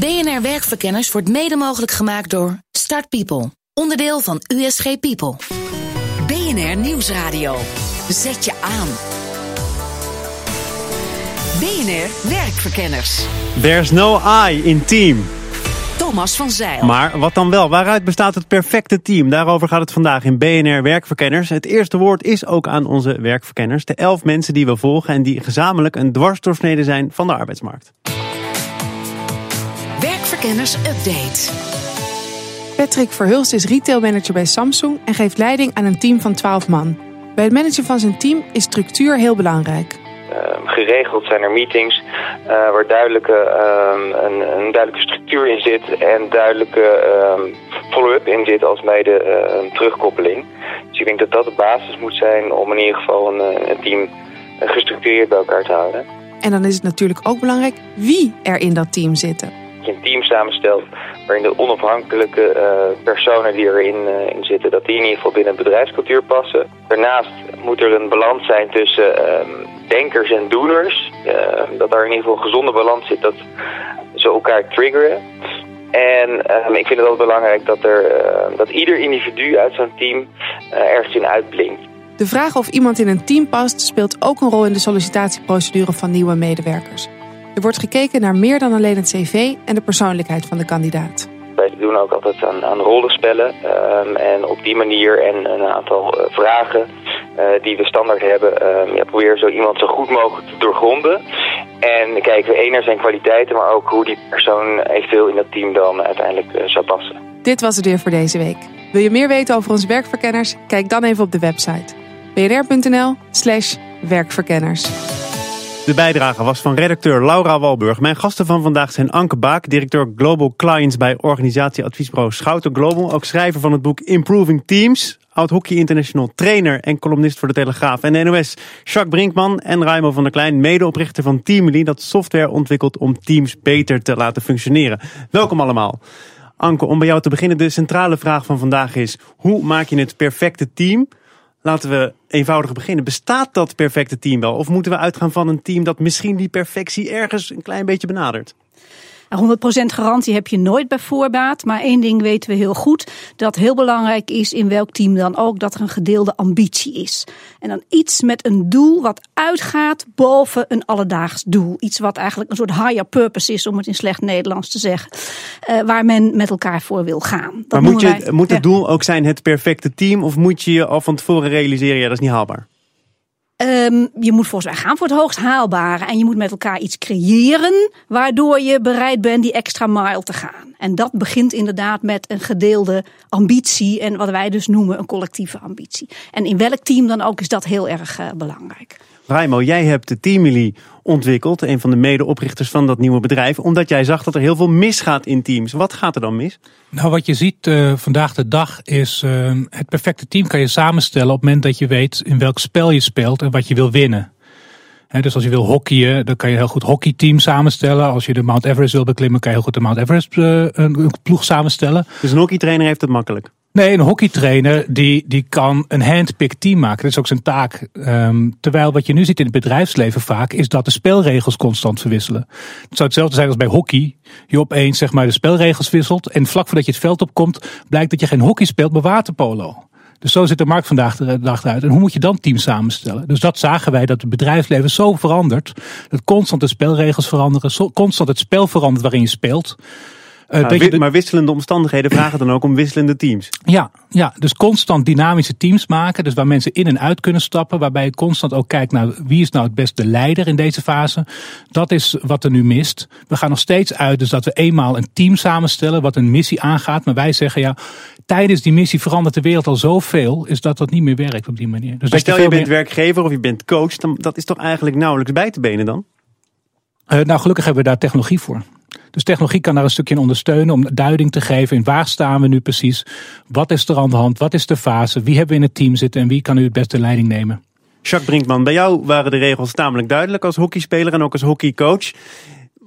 BNR Werkverkenners wordt mede mogelijk gemaakt door Start People, onderdeel van USG People. BNR Nieuwsradio. Zet je aan. BNR Werkverkenners. There's no I in team. Thomas van Zeil. Maar wat dan wel? Waaruit bestaat het perfecte team? Daarover gaat het vandaag in BNR Werkverkenners. Het eerste woord is ook aan onze werkverkenners. De elf mensen die we volgen en die gezamenlijk een dwarsdoorsnede zijn van de arbeidsmarkt. Werkverkenners Update. Patrick Verhulst is retailmanager bij Samsung en geeft leiding aan een team van 12 man. Bij het managen van zijn team is structuur heel belangrijk. Ehm, geregeld zijn er meetings uh, waar duidelijke, ehm, een, een, duidelijke structuur in zit en duidelijke ehm, follow-up in zit als mede uh, terugkoppeling. Dus ik denk dat dat de basis moet zijn om in ieder geval een, eh, een team gestructureerd bij elkaar te houden. En dan is het natuurlijk ook belangrijk wie er in dat team zitten. Een team samenstelt waarin de onafhankelijke uh, personen die erin in zitten, dat die in ieder geval binnen bedrijfscultuur passen. Daarnaast moet er een balans zijn tussen uh, denkers en doeners. dat daar in ieder geval een gezonde balans zit, dat ze elkaar triggeren. En ehm, ik vind het ook belangrijk dat, er, dat ieder individu uit zo'n team ergens in uitblinkt. De vraag of iemand in een team past speelt ook een rol in de sollicitatieprocedure van nieuwe medewerkers. Er wordt gekeken naar meer dan alleen het cv en de persoonlijkheid van de kandidaat. Wij doen ook altijd aan, aan rollenspellen um, en op die manier en een aantal uh, vragen uh, die we standaard hebben, um, ja, proberen zo iemand zo goed mogelijk te doorgronden. En kijken we één naar zijn kwaliteiten, maar ook hoe die persoon eventueel in dat team dan uiteindelijk uh, zou passen. Dit was het weer voor deze week. Wil je meer weten over onze werkverkenners? Kijk dan even op de website bnr.nl slash werkverkenners. De bijdrage was van redacteur Laura Walburg. Mijn gasten van vandaag zijn Anke Baak, directeur Global Clients bij organisatieadviesbureau Schouten Global. Ook schrijver van het boek Improving Teams. Oud Hockey International trainer en columnist voor de Telegraaf en NOS. Jacques Brinkman en Raimo van der Klein, medeoprichter van Teamly. Dat software ontwikkelt om teams beter te laten functioneren. Welkom allemaal. Anke, om bij jou te beginnen. De centrale vraag van vandaag is, hoe maak je het perfecte team? Laten we eenvoudig beginnen. Bestaat dat perfecte team wel? Of moeten we uitgaan van een team dat misschien die perfectie ergens een klein beetje benadert? 100% garantie heb je nooit bij voorbaat. Maar één ding weten we heel goed. Dat heel belangrijk is in welk team dan ook. Dat er een gedeelde ambitie is. En dan iets met een doel wat uitgaat boven een alledaags doel. Iets wat eigenlijk een soort higher purpose is. Om het in slecht Nederlands te zeggen. Uh, waar men met elkaar voor wil gaan. Dat maar moet, je, wij, moet het ja. doel ook zijn het perfecte team? Of moet je je al van tevoren realiseren. Ja dat is niet haalbaar? Um, je moet volgens mij gaan voor het hoogst haalbare. En je moet met elkaar iets creëren. Waardoor je bereid bent die extra mile te gaan. En dat begint inderdaad met een gedeelde ambitie. En wat wij dus noemen een collectieve ambitie. En in welk team dan ook is dat heel erg uh, belangrijk. Raimo, jij hebt de Teamily ontwikkeld. Een van de medeoprichters van dat nieuwe bedrijf. Omdat jij zag dat er heel veel misgaat in teams. Wat gaat er dan mis? Nou, wat je ziet uh, vandaag de dag is uh, het perfecte team kan je samenstellen op het moment dat je weet in welk spel je speelt en wat je wil winnen. He, dus als je wil hockeyen, dan kan je heel goed hockeyteam samenstellen. Als je de Mount Everest wil beklimmen, kan je heel goed de Mount Everest uh, een ploeg samenstellen. Dus een hockeytrainer heeft het makkelijk? Nee, een hockeytrainer die, die kan een handpicked team maken. Dat is ook zijn taak. Um, terwijl wat je nu ziet in het bedrijfsleven vaak is dat de spelregels constant verwisselen. Het zou hetzelfde zijn als bij hockey. Je opeens zeg maar de spelregels wisselt en vlak voordat je het veld opkomt blijkt dat je geen hockey speelt, maar waterpolo. Dus zo zit de markt vandaag de dag eruit. En hoe moet je dan teams samenstellen? Dus dat zagen wij dat het bedrijfsleven zo verandert. Dat constant de spelregels veranderen, constant het spel verandert waarin je speelt. Uh, nou, maar wisselende omstandigheden vragen dan ook om wisselende teams. Ja, ja, dus constant dynamische teams maken. Dus waar mensen in en uit kunnen stappen. Waarbij je constant ook kijkt naar wie is nou het beste leider in deze fase. Dat is wat er nu mist. We gaan nog steeds uit dus dat we eenmaal een team samenstellen wat een missie aangaat. Maar wij zeggen ja, tijdens die missie verandert de wereld al zoveel. Is dat dat niet meer werkt op die manier. Dus stel je bent meer... werkgever of je bent coach. Dan, dat is toch eigenlijk nauwelijks bij te benen dan? Uh, nou, gelukkig hebben we daar technologie voor. Dus technologie kan daar een stukje in ondersteunen om duiding te geven in waar staan we nu precies. Wat is er aan de hand? Wat is de fase? Wie hebben we in het team zitten en wie kan nu het beste leiding nemen? Jacques Brinkman, bij jou waren de regels tamelijk duidelijk als hockeyspeler en ook als hockeycoach.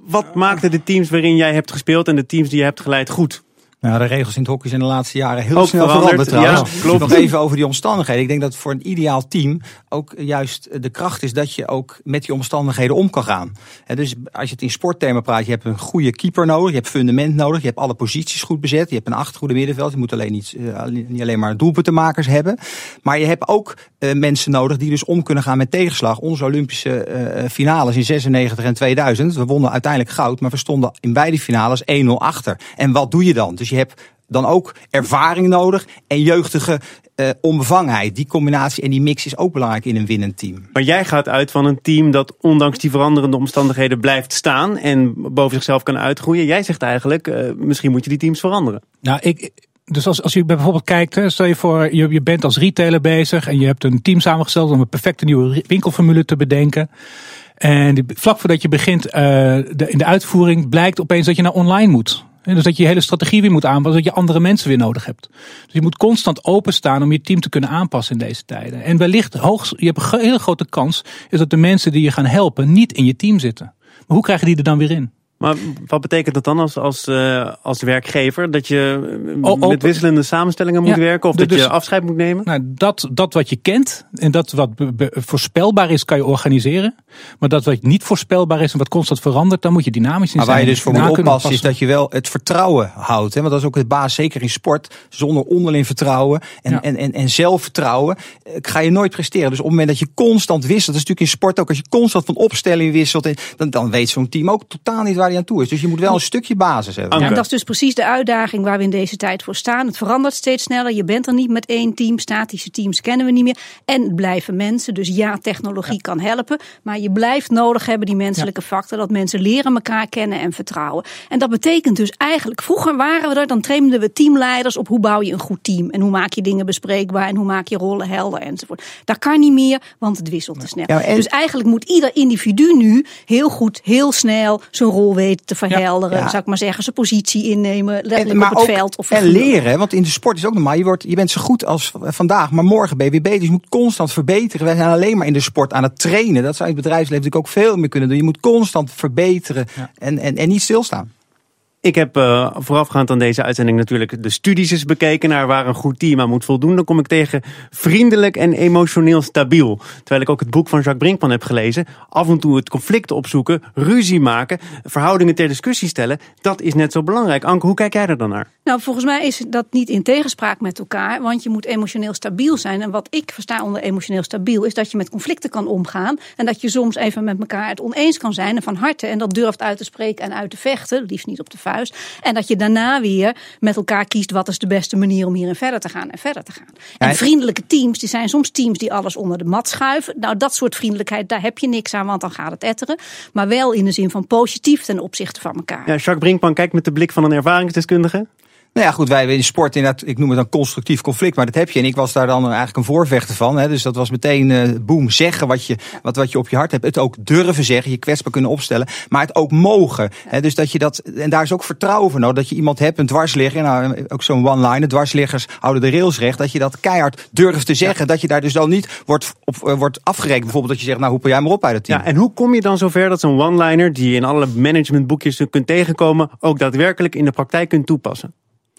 Wat maakte de teams waarin jij hebt gespeeld en de teams die je hebt geleid goed? Nou, de regels in het hockey zijn de laatste jaren heel Ook snel veranderd, veranderd trouwens. ja, klopt. Nog even over die omstandigheden. Ik denk dat voor een ideaal team ook juist de kracht is dat je ook met die omstandigheden om kan gaan. Dus als je het in sporttermen praat, je hebt een goede keeper nodig, je hebt fundament nodig, je hebt alle posities goed bezet, je hebt een achtergoede middenveld, je moet alleen niet, eh, niet alleen maar doelpuntenmakers hebben. Maar je hebt ook eh, mensen nodig die dus om kunnen gaan met tegenslag. Onze Olympische eh, finales in 96 en 2000, we wonnen uiteindelijk goud, maar we stonden in beide finales 1-0 achter. En wat doe je dan? Dus je hebt dan ook ervaring nodig en jeugdige eh, onbevangenheid. Die combinatie en die mix is ook belangrijk in een winnend team. Maar jij gaat uit van een team dat ondanks die veranderende omstandigheden blijft staan en boven zichzelf kan uitgroeien. Jij zegt eigenlijk, eh, misschien moet je die teams veranderen. Nou, ik, dus als, als je bijvoorbeeld kijkt, hè, stel je voor, je, je bent als retailer bezig en je hebt een team samengesteld om een perfecte nieuwe winkelformule te bedenken. En vlak voordat je begint eh, de, in de uitvoering blijkt opeens dat je naar online moet. En dus dat je je hele strategie weer moet aanpassen, dat je andere mensen weer nodig hebt. Dus je moet constant openstaan om je team te kunnen aanpassen in deze tijden. En wellicht, hoog, je hebt een hele grote kans, is dat de mensen die je gaan helpen niet in je team zitten. Maar hoe krijg je die er dan weer in? Maar wat betekent dat dan als, als, uh, als werkgever? Dat je uh, Oh, met open- wisselende samenstellingen moet Ja, werken? Of dat je dus- afscheid moet nemen? Nou, dat, dat wat je kent en dat wat be- be- voorspelbaar is, kan je organiseren. Maar dat wat niet voorspelbaar is en wat constant verandert, dan moet je dynamisch in Maar waar zijn. je dus voor moet oppassen is dat je wel het vertrouwen houdt. Hè? Want dat is ook het baas, zeker in sport. Zonder onderling vertrouwen en, Ja. en, en, en zelfvertrouwen eh, ga je nooit presteren. Dus op het moment dat je constant wisselt, dat is natuurlijk in sport ook, als je constant van opstelling wisselt, dan, dan weet zo'n team ook totaal niet waar hij aan toe is. Dus je moet wel een stukje basis hebben. En dat is dus precies de uitdaging waar we in deze tijd voor staan. Het verandert steeds sneller. Je bent er niet met één team. Statische teams kennen we niet meer. En het blijven mensen. Dus ja, technologie kan helpen. Maar je blijft nodig hebben die menselijke factor. Dat mensen leren elkaar kennen en vertrouwen. En dat betekent dus eigenlijk, vroeger waren we er, dan trainden we teamleiders op hoe bouw je een goed team. En hoe maak je dingen bespreekbaar en hoe maak je rollen helder enzovoort. Dat kan niet meer, want het wisselt te snel. Ja, en- Dus eigenlijk moet ieder individu nu heel goed, heel snel zijn rol weten te verhelderen. Ja. Zou ik maar zeggen, zijn positie innemen, letterlijk En, maar op het ook veld. Of en leren, want in de sport is ook normaal. Je, wordt, je bent zo goed als vandaag, maar morgen ben je weer beter. Dus je moet constant verbeteren. Wij zijn alleen maar in de sport aan het trainen. Dat zou in het bedrijfsleven natuurlijk ook veel meer kunnen doen. Je moet constant verbeteren en, en, en niet stilstaan. Ik heb uh, voorafgaand aan deze uitzending natuurlijk de studies eens bekeken naar waar een goed team aan moet voldoen. Dan kom ik tegen vriendelijk en emotioneel stabiel. Terwijl ik ook het boek van Jacques Brinkman heb gelezen. Af en toe het conflict opzoeken, ruzie maken, verhoudingen ter discussie stellen. Dat is net zo belangrijk. Anke, hoe kijk jij er dan naar? Nou, volgens mij is dat niet in tegenspraak met elkaar, want je moet emotioneel stabiel zijn. En wat ik versta onder emotioneel stabiel is dat je met conflicten kan omgaan en dat je soms even met elkaar het oneens kan zijn en van harte en dat durft uit te spreken en uit te vechten, liefst niet op de En dat je daarna weer met elkaar kiest wat is de beste manier om hierin verder te gaan en verder te gaan. En Ja. vriendelijke teams, die zijn soms teams die alles onder de mat schuiven. Nou, dat soort vriendelijkheid, daar heb je niks aan, want dan gaat het etteren. Maar wel in de zin van positief ten opzichte van elkaar. Ja, Jacques Brinkman kijkt met de blik van een ervaringsdeskundige. Nou ja, goed, wij in sport inderdaad, ik noem het dan constructief conflict, maar dat heb je. En ik was daar dan eigenlijk een voorvechter van. Hè. Dus dat was meteen, eh boem, zeggen wat je, wat, wat je op je hart hebt. Het ook durven zeggen, je kwetsbaar kunnen opstellen, maar het ook mogen. Hè. Dus dat je dat, en daar is ook vertrouwen voor nodig. Dat je iemand hebt, een dwarsligger, nou, ook zo'n one-line, dwarsliggers houden de rails recht. Dat je dat keihard durft te zeggen. Dat je daar dus dan niet wordt, op, eh, wordt afgerekend. Bijvoorbeeld dat je zegt, nou, hoepel jij maar op uit het team. Ja, en hoe kom je dan zover dat zo'n one-liner, die je in alle managementboekjes kunt tegenkomen, ook daadwerkelijk in de praktijk kunt toepassen?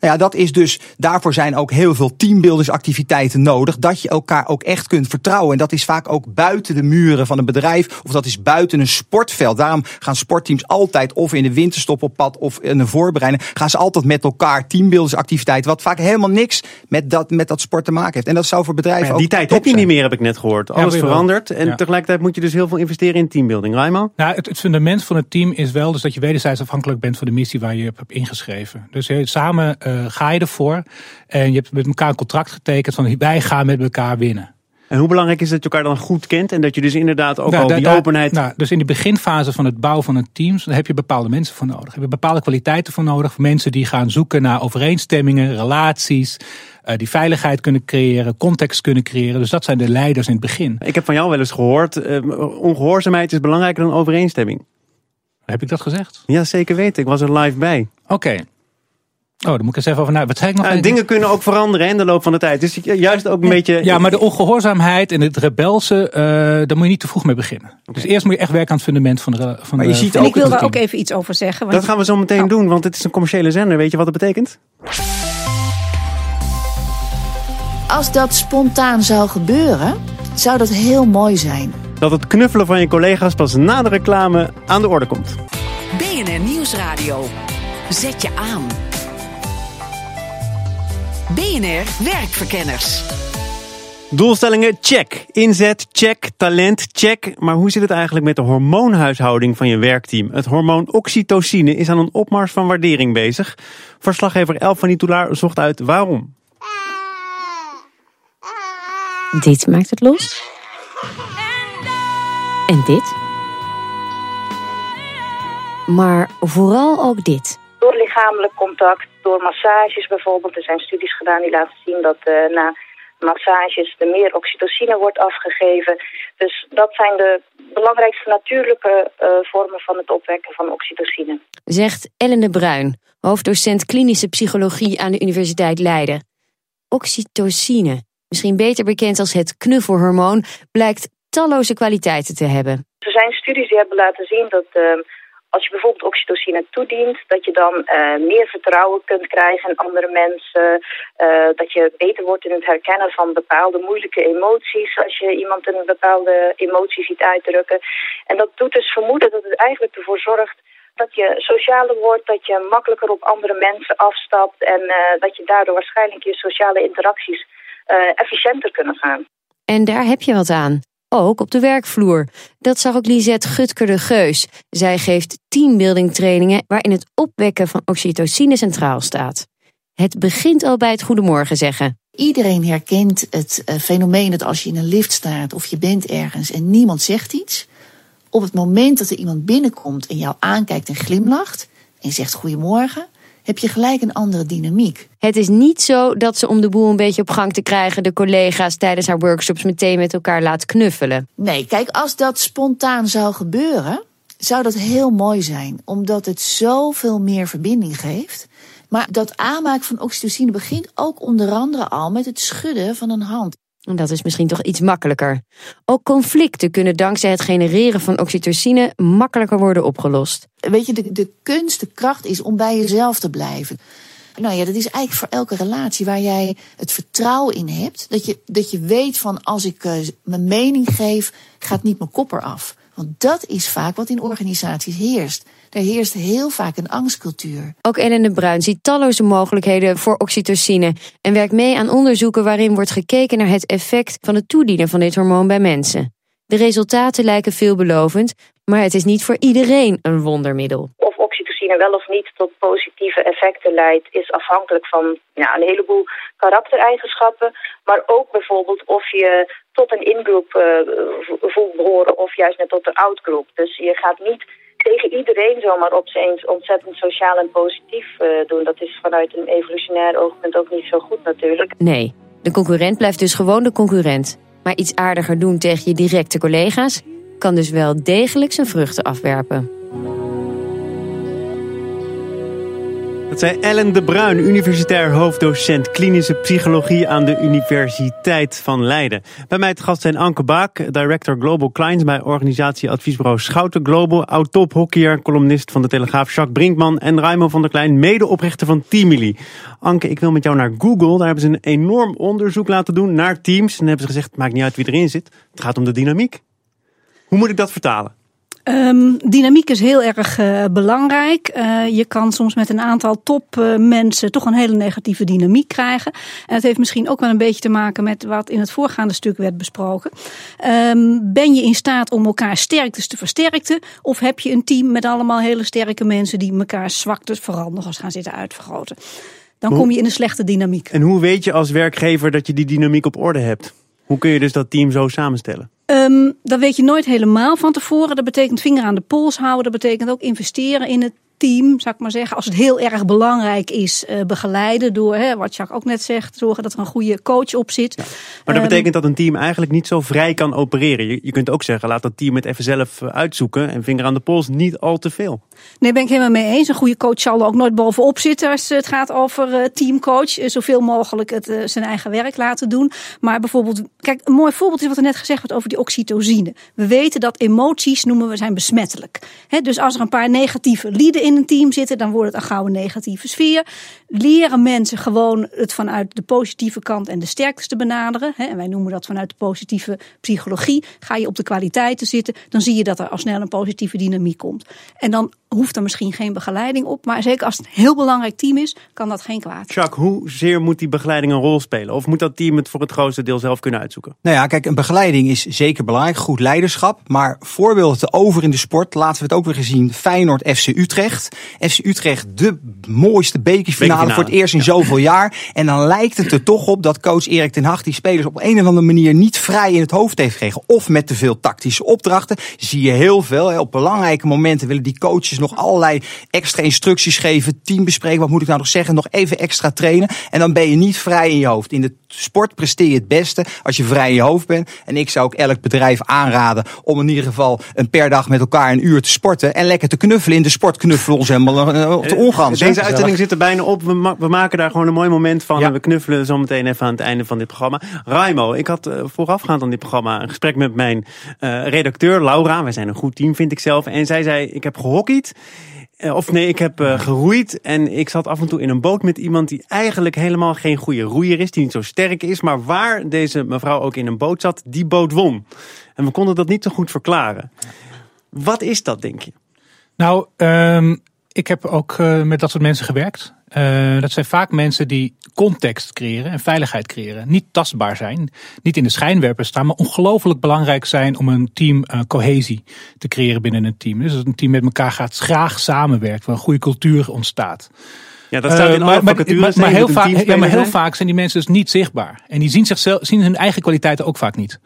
Nou ja, dat is dus, daarvoor zijn ook heel veel teambuildingsactiviteiten nodig. Dat je elkaar ook echt kunt vertrouwen. En dat is vaak ook buiten de muren van een bedrijf. Of dat is buiten een sportveld. Daarom gaan sportteams altijd of in de winterstop op pad of in een voorbereiding. Gaan ze altijd met elkaar teambuildingsactiviteiten. Wat vaak helemaal niks met dat, met dat sport te maken heeft. En dat zou voor bedrijven Ja, ook die tijd heb je niet meer, heb ik net gehoord. Alles wel. verandert en Ja. tegelijkertijd moet je dus heel veel investeren in teambuilding. Raimo? Nou, het, het fundament van het team is wel dus dat je wederzijds afhankelijk bent van de missie waar je hebt hebt ingeschreven. Dus eh, samen eh, ga je ervoor en je hebt met elkaar een contract getekend van wij gaan met elkaar winnen. En hoe belangrijk is dat je elkaar dan goed kent en dat je dus inderdaad ook Nou, al die openheid... Nou, dus in de beginfase van het bouwen van een team, heb je bepaalde mensen voor nodig. Heb je bepaalde kwaliteiten voor nodig. Mensen die gaan zoeken naar overeenstemmingen, relaties, eh, die veiligheid kunnen creëren, context kunnen creëren. Dus dat zijn de leiders in het begin. Ik heb van jou wel eens gehoord, eh, ongehoorzaamheid is belangrijker dan overeenstemming. Heb ik dat gezegd? Ja, zeker weten. Ik was er live bij. Oké. Oh, dan moet ik eens even over na. Wat zei ik nog? Uh, dingen kunnen ook veranderen in de loop van de tijd. Dus juist ook een beetje. Ja, maar de ongehoorzaamheid en het rebelse, uh, daar moet je niet te vroeg mee beginnen. Okay. Dus eerst moet je echt werken aan het fundament van de. Van maar je de, ziet ook ik wil daar ook even iets over zeggen. Want dat gaan we zo meteen oh. doen, want het is een commerciële zender. Weet je wat dat betekent? Als dat spontaan zou gebeuren, zou dat heel mooi zijn. Dat het knuffelen van je collega's pas na de reclame aan de orde komt. BNR Nieuwsradio. Zet je aan. BNR Werkverkenners. Doelstellingen check. Inzet check. Talent check. Maar hoe zit het eigenlijk met de hormoonhuishouding van je werkteam? Het hormoon oxytocine is aan een opmars van waardering bezig. Verslaggever Elf van zocht uit waarom. Dit maakt het los. En dit. Maar vooral ook dit. Door lichamelijk contact, door massages bijvoorbeeld. Er zijn studies gedaan die laten zien dat uh, na massages er meer oxytocine wordt afgegeven. Dus dat zijn de belangrijkste natuurlijke uh, vormen van het opwekken van oxytocine. Zegt Ellen de Bruin, hoofddocent klinische psychologie aan de Universiteit Leiden. Oxytocine, misschien beter bekend als het knuffelhormoon, blijkt talloze kwaliteiten te hebben. Er zijn studies die hebben laten zien dat uh, als je bijvoorbeeld oxytocine toedient, dat je dan uh, meer vertrouwen kunt krijgen in andere mensen. Uh, dat je beter wordt in het herkennen van bepaalde moeilijke emoties. Als je iemand een bepaalde emotie ziet uitdrukken. En dat doet dus vermoeden dat het eigenlijk ervoor zorgt dat je socialer wordt, dat je makkelijker op andere mensen afstapt. En uh, dat je daardoor waarschijnlijk je sociale interacties efficiënter kunnen gaan. En daar heb je wat aan ook op de werkvloer. Dat zag ook Lisette Gutker de Geus. Zij geeft teambuilding trainingen waarin het opwekken van oxytocine centraal staat. Het begint al bij het goedemorgen zeggen. Iedereen herkent het fenomeen dat als je in een lift staat of je bent ergens en niemand zegt iets, op het moment dat er iemand binnenkomt en jou aankijkt en glimlacht en zegt goedemorgen, heb je gelijk een andere dynamiek. Het is niet zo dat ze om de boel een beetje op gang te krijgen de collega's tijdens haar workshops meteen met elkaar laat knuffelen. Nee, kijk, als dat spontaan zou gebeuren, zou dat heel mooi zijn, omdat het zoveel meer verbinding geeft. Maar dat aanmaken van oxytocine begint ook onder andere al met het schudden van een hand. Dat is misschien toch iets makkelijker. Ook conflicten kunnen dankzij het genereren van oxytocine makkelijker worden opgelost. Weet je, de, de kunst, de kracht is om bij jezelf te blijven. Nou ja, dat is eigenlijk voor elke relatie waar jij het vertrouwen in hebt. Dat je, dat je weet van als ik uh, mijn mening geef, gaat niet mijn kop eraf. Want dat is vaak wat in organisaties heerst. Er heerst heel vaak een angstcultuur. Ook Ellen de Bruin ziet talloze mogelijkheden voor oxytocine en werkt mee aan onderzoeken waarin wordt gekeken naar het effect van het toedienen van dit hormoon bij mensen. De resultaten lijken veelbelovend, maar het is niet voor iedereen een wondermiddel. Wel of niet tot positieve effecten leidt, is afhankelijk van ja, een heleboel karaktereigenschappen. Maar ook bijvoorbeeld of je tot een ingroep uh, voelt behoren of juist net tot een outgroep. Dus je gaat niet tegen iedereen zomaar op zijn ontzettend sociaal en positief uh, doen. Dat is vanuit een evolutionair oogpunt ook niet zo goed natuurlijk. Nee, de concurrent blijft dus gewoon de concurrent. Maar iets aardiger doen tegen je directe collega's kan dus wel degelijk zijn vruchten afwerpen. Dat zei Ellen de Bruin, universitair hoofddocent klinische psychologie aan de Universiteit van Leiden. Bij mij te gast zijn Anke Baak, director Global Clients bij organisatieadviesbureau Schouten Global, oud-tophockeyer, columnist van de Telegraaf Jacques Brinkman en Raimo van der Klein, medeoprichter van Teamily. Anke, ik wil met jou naar Google. Daar hebben ze een enorm onderzoek laten doen naar teams. En hebben ze gezegd, maakt niet uit wie erin zit. Het gaat om de dynamiek. Hoe moet ik dat vertalen? Um, dynamiek is heel erg uh, belangrijk. Uh, je kan soms met een aantal topmensen uh, toch een hele negatieve dynamiek krijgen. En het heeft misschien ook wel een beetje te maken met wat in het voorgaande stuk werd besproken. Um, ben je in staat om elkaar sterktes te versterken? Of heb je een team met allemaal hele sterke mensen die elkaar zwaktes vooral nog eens gaan zitten uitvergroten? Dan kom je in een slechte dynamiek. En hoe weet je als werkgever dat je die dynamiek op orde hebt? Hoe kun je dus dat team zo samenstellen? Um, dat weet je nooit helemaal van tevoren. Dat betekent vinger aan de pols houden. Dat betekent ook investeren in het team, zou ik maar zeggen, als het heel erg belangrijk is, uh, begeleiden door, hè, wat Jacques ook net zegt, zorgen dat er een goede coach op zit. Ja. Maar dat um, betekent dat een team eigenlijk niet zo vrij kan opereren. Je, je kunt ook zeggen, laat dat team het even zelf uitzoeken en vinger aan de pols, niet al te veel. Nee, ben ik helemaal mee eens. Een goede coach zal er ook nooit bovenop zitten als het gaat over uh, teamcoach. Zoveel mogelijk het, uh, zijn eigen werk laten doen. Maar bijvoorbeeld, kijk, een mooi voorbeeld is wat er net gezegd wordt over die oxytocine. We weten dat emoties noemen we zijn besmettelijk. He, dus als er een paar negatieve lieden in een team zitten, dan wordt het een gouden negatieve sfeer. Leren mensen gewoon het vanuit de positieve kant en de sterktes te benaderen. En wij noemen dat vanuit de positieve psychologie. Ga je op de kwaliteiten zitten, dan zie je dat er al snel een positieve dynamiek komt. En dan hoeft er misschien geen begeleiding op. Maar zeker als het een heel belangrijk team is, kan dat geen kwaad. Jacques, hoezeer moet die begeleiding een rol spelen? Of moet dat team het voor het grootste deel zelf kunnen uitzoeken? Nou ja, kijk, een begeleiding is zeker belangrijk. Goed leiderschap. Maar voorbeelden te over in de sport. Laten we het ook weer gezien. Feyenoord, FC Utrecht. FC Utrecht, de mooiste bekerfinale voor het eerst in zoveel jaar. En dan lijkt het er toch op dat coach Erik ten Hag die spelers op een of andere manier niet vrij in het hoofd heeft gekregen. Of met te veel tactische opdrachten. Zie je heel veel. Hè. Op belangrijke momenten willen die coaches nog allerlei extra instructies geven, team bespreken, wat moet ik nou nog zeggen, nog even extra trainen. En dan ben je niet vrij in je hoofd. In de sport presteer je het beste als je vrij in je hoofd bent. En ik zou ook elk bedrijf aanraden om in ieder geval een per dag met elkaar een uur te sporten en lekker te knuffelen. In de sport knuffelen ons helemaal uh, op de ongang. Deze uitzending zit er bijna op. We, ma we, maken daar gewoon een mooi moment van. Ja. We knuffelen zo meteen even aan het einde van dit programma. Raimo, ik had voorafgaand aan dit programma een gesprek met mijn uh, redacteur Laura. Wij zijn een goed team, vind ik zelf. En zij zei, ik heb gehockeyd. Uh, of nee, ik heb uh, geroeid en ik zat af en toe in een boot met iemand die eigenlijk helemaal geen goede roeier is, die niet zo sterk is, maar waar deze mevrouw ook in een boot zat, die boot won. En we konden dat niet zo goed verklaren. Wat is dat, denk je? Nou, um, ik heb ook uh, met dat soort mensen gewerkt. Uh, dat zijn vaak mensen die context creëren en veiligheid creëren. Niet tastbaar zijn, niet in de schijnwerpers staan, maar ongelooflijk belangrijk zijn om een team uh, cohesie te creëren binnen een team. Dus dat een team met elkaar gaat graag samenwerkt, waar een goede cultuur ontstaat. Ja, dat staat in uh, maar, maar, maar, maar, heel vaak, ja, maar heel vaak zijn die mensen dus niet zichtbaar. En die zien, zichzelf, zien hun eigen kwaliteiten ook vaak niet.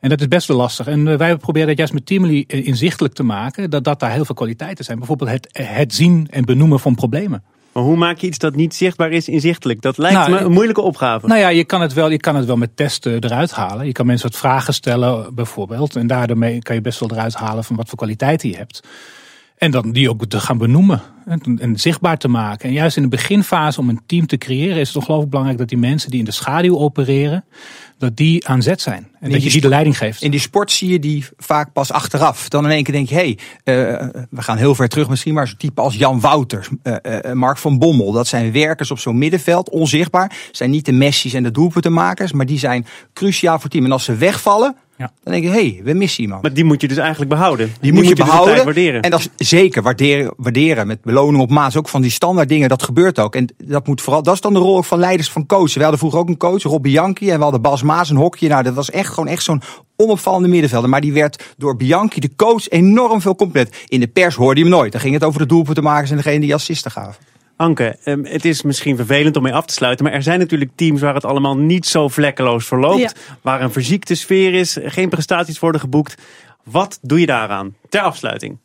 En dat is best wel lastig. En wij proberen dat juist met Teamly inzichtelijk te maken, dat, dat daar heel veel kwaliteiten zijn. Bijvoorbeeld het, het zien en benoemen van problemen. Maar hoe maak je iets dat niet zichtbaar is inzichtelijk? Dat lijkt nou, me een moeilijke opgave. Nou ja, je kan, het wel, je kan het wel met testen eruit halen. Je kan mensen wat vragen stellen bijvoorbeeld. En daardoor kan je best wel eruit halen van wat voor kwaliteiten je hebt. En dan die ook te gaan benoemen en, en, zichtbaar te maken. En juist in de beginfase om een team te creëren is het ongelooflijk belangrijk dat die mensen die in de schaduw opereren, dat die aan zet zijn. En, dat je die de leiding geeft. In die sport zie je die vaak pas achteraf. Dan in één keer denk je, hé, hey, uh, we gaan heel ver terug misschien, maar zo'n type als Jan Wouters, uh, uh, Mark van Bommel. Dat zijn werkers op zo'n middenveld, onzichtbaar. Zijn niet de Messi's en de doelpuntenmakers, maar die zijn cruciaal voor het team. En als ze wegvallen, ja. Dan denk je, hé, hey, we missen iemand. Maar die moet je dus eigenlijk behouden. Die, die moet, je, je behouden. Dus waarderen. En dat is zeker waarderen, waarderen met beloning op maat. Ook van die standaard dingen, dat gebeurt ook. En dat moet vooral, dat is dan de rol van leiders van coachen. We hadden vroeger ook een coach, Rob Bianchi. En we hadden Bas Maas, een hokje. Nou, dat was echt gewoon echt zo'n onopvallende middenvelder. Maar die werd door Bianchi, de coach, enorm veel compleet. In de pers hoorde je hem nooit. Dan ging het over de doelpuntenmakers en degene die assisten gaven. Anke, het is misschien vervelend om mee af te sluiten, maar er zijn natuurlijk teams waar het allemaal niet zo vlekkeloos verloopt. Ja. Waar een verziekte sfeer is, geen prestaties worden geboekt. Wat doe je daaraan ter afsluiting?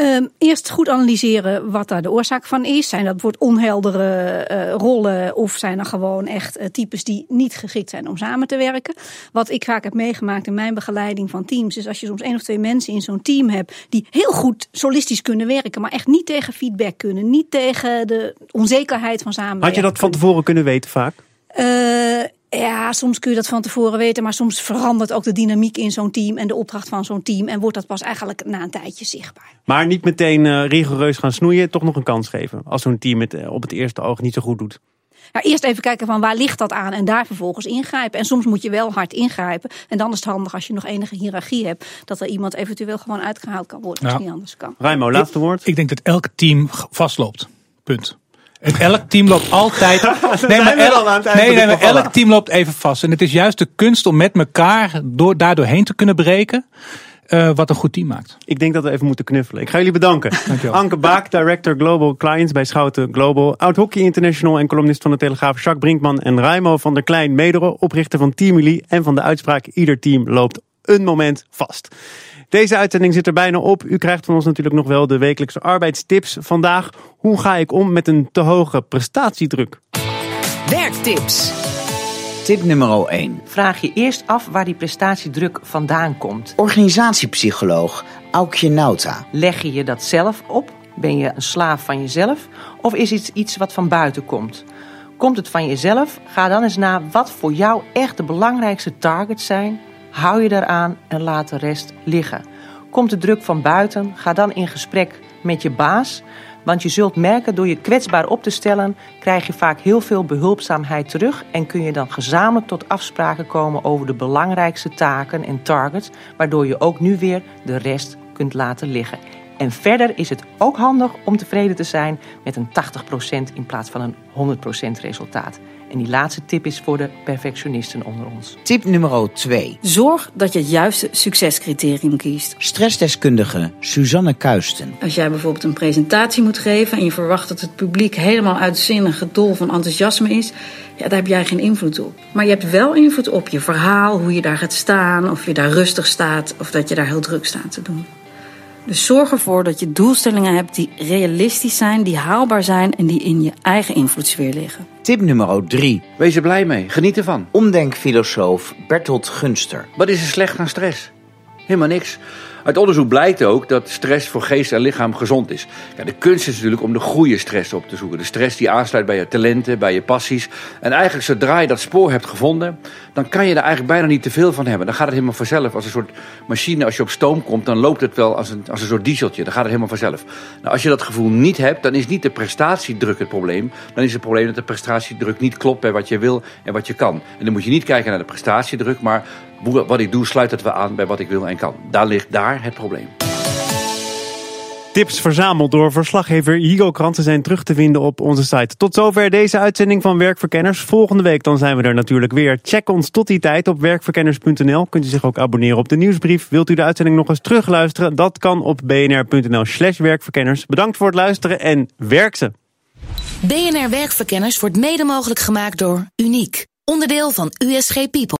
Um, eerst goed analyseren wat daar de oorzaak van is. Zijn dat bijvoorbeeld onheldere uh, rollen of zijn er gewoon echt uh, types die niet geschikt zijn om samen te werken? Wat ik vaak heb meegemaakt in mijn begeleiding van teams is als je soms één of twee mensen in zo'n team hebt die heel goed solistisch kunnen werken, maar echt niet tegen feedback kunnen, niet tegen de onzekerheid van samenwerken. Had je dat van tevoren kunnen weten vaak? Uh, ja, soms kun je dat van tevoren weten, maar soms verandert ook de dynamiek in zo'n team en de opdracht van zo'n team en wordt dat pas eigenlijk na een tijdje zichtbaar. Maar niet meteen uh, rigoureus gaan snoeien, toch nog een kans geven als zo'n team het uh, op het eerste oog niet zo goed doet. Ja, eerst even kijken van waar ligt dat aan en daar vervolgens ingrijpen. En soms moet je wel hard ingrijpen. En dan is het handig als je nog enige hiërarchie hebt, dat er iemand eventueel gewoon uitgehaald kan worden als ja. niet anders kan. Raimo, laatste woord. Ik, ik denk dat elk team vastloopt. Punt. En elk team loopt altijd. nee, maar, el nee, nee, maar elk team loopt even vast. En het is juist de kunst om met elkaar door, daardoor heen te kunnen breken. Uh, wat een goed team maakt. Ik denk dat we even moeten knuffelen. Ik ga jullie bedanken. Dankjewel. Anke Baak, Director Global Clients bij Schouten Global. Oud Hockey International en columnist van de Telegraaf Jacques Brinkman. En Raimo van der Klein Medero, oprichter van Team Uli en van de uitspraak Ieder team loopt een moment vast. Deze uitzending zit er bijna op. U krijgt van ons natuurlijk nog wel de wekelijkse arbeidstips. Vandaag, hoe ga ik om met een te hoge prestatiedruk? Werktips. Tip nummer 1. Vraag je eerst af waar die prestatiedruk vandaan komt. Organisatiepsycholoog Aukje Nauta. Leg je je dat zelf op? Ben je een slaaf van jezelf? Of is het iets wat van buiten komt? Komt het van jezelf? Ga dan eens na wat voor jou echt de belangrijkste targets zijn. Hou je daaraan en laat de rest liggen. Komt de druk van buiten? Ga dan in gesprek met je baas. Want je zult merken, door je kwetsbaar op te stellen, krijg je vaak heel veel behulpzaamheid terug. En kun je dan gezamenlijk tot afspraken komen over de belangrijkste taken en targets. Waardoor je ook nu weer de rest kunt laten liggen. En verder is het ook handig om tevreden te zijn met een 80% in plaats van een 100% resultaat. En die laatste tip is voor de perfectionisten onder ons. Tip nummer 2. Zorg dat je het juiste succescriterium kiest. Stressdeskundige Suzanne Kuisten. Als jij bijvoorbeeld een presentatie moet geven en je verwacht dat het publiek helemaal uitzinnig gedol van enthousiasme is, ja, daar heb jij geen invloed op. Maar je hebt wel invloed op je verhaal, hoe je daar gaat staan, of je daar rustig staat of dat je daar heel druk staat te doen. Dus zorg ervoor dat je doelstellingen hebt die realistisch zijn, die haalbaar zijn en die in je eigen invloedssfeer liggen. Tip nummer 3. Wees er blij mee, geniet ervan. Omdenkfilosoof Bertolt Gunster. Wat is er slecht aan stress? Helemaal niks. Uit onderzoek blijkt ook dat stress voor geest en lichaam gezond is. Ja, de kunst is natuurlijk om de goede stress op te zoeken. De stress die aansluit bij je talenten, bij je passies. En eigenlijk zodra je dat spoor hebt gevonden, dan kan je er eigenlijk bijna niet te veel van hebben. Dan gaat het helemaal vanzelf. Als een soort machine, als je op stoom komt, dan loopt het wel als een, als een soort dieseltje. Dan gaat het helemaal vanzelf. Nou, als je dat gevoel niet hebt, dan is niet de prestatiedruk het probleem. Dan is het probleem dat de prestatiedruk niet klopt bij wat je wil en wat je kan. En dan moet je niet kijken naar de prestatiedruk, maar wat ik doe sluit het wel aan bij wat ik wil en kan. Daar ligt daar het probleem. Tips verzameld door verslaggever Higo Kranten zijn terug te vinden op onze site. Tot zover deze uitzending van Werkverkenners. Volgende week dan zijn we er natuurlijk weer. Check ons tot die tijd op werkverkenners.nl. Kunt u zich ook abonneren op de nieuwsbrief. Wilt u de uitzending nog eens terugluisteren? Dat kan op bnr.nl slash werkverkenners. Bedankt voor het luisteren en werk ze! BNR Werkverkenners wordt mede mogelijk gemaakt door Uniek. Onderdeel van USG People.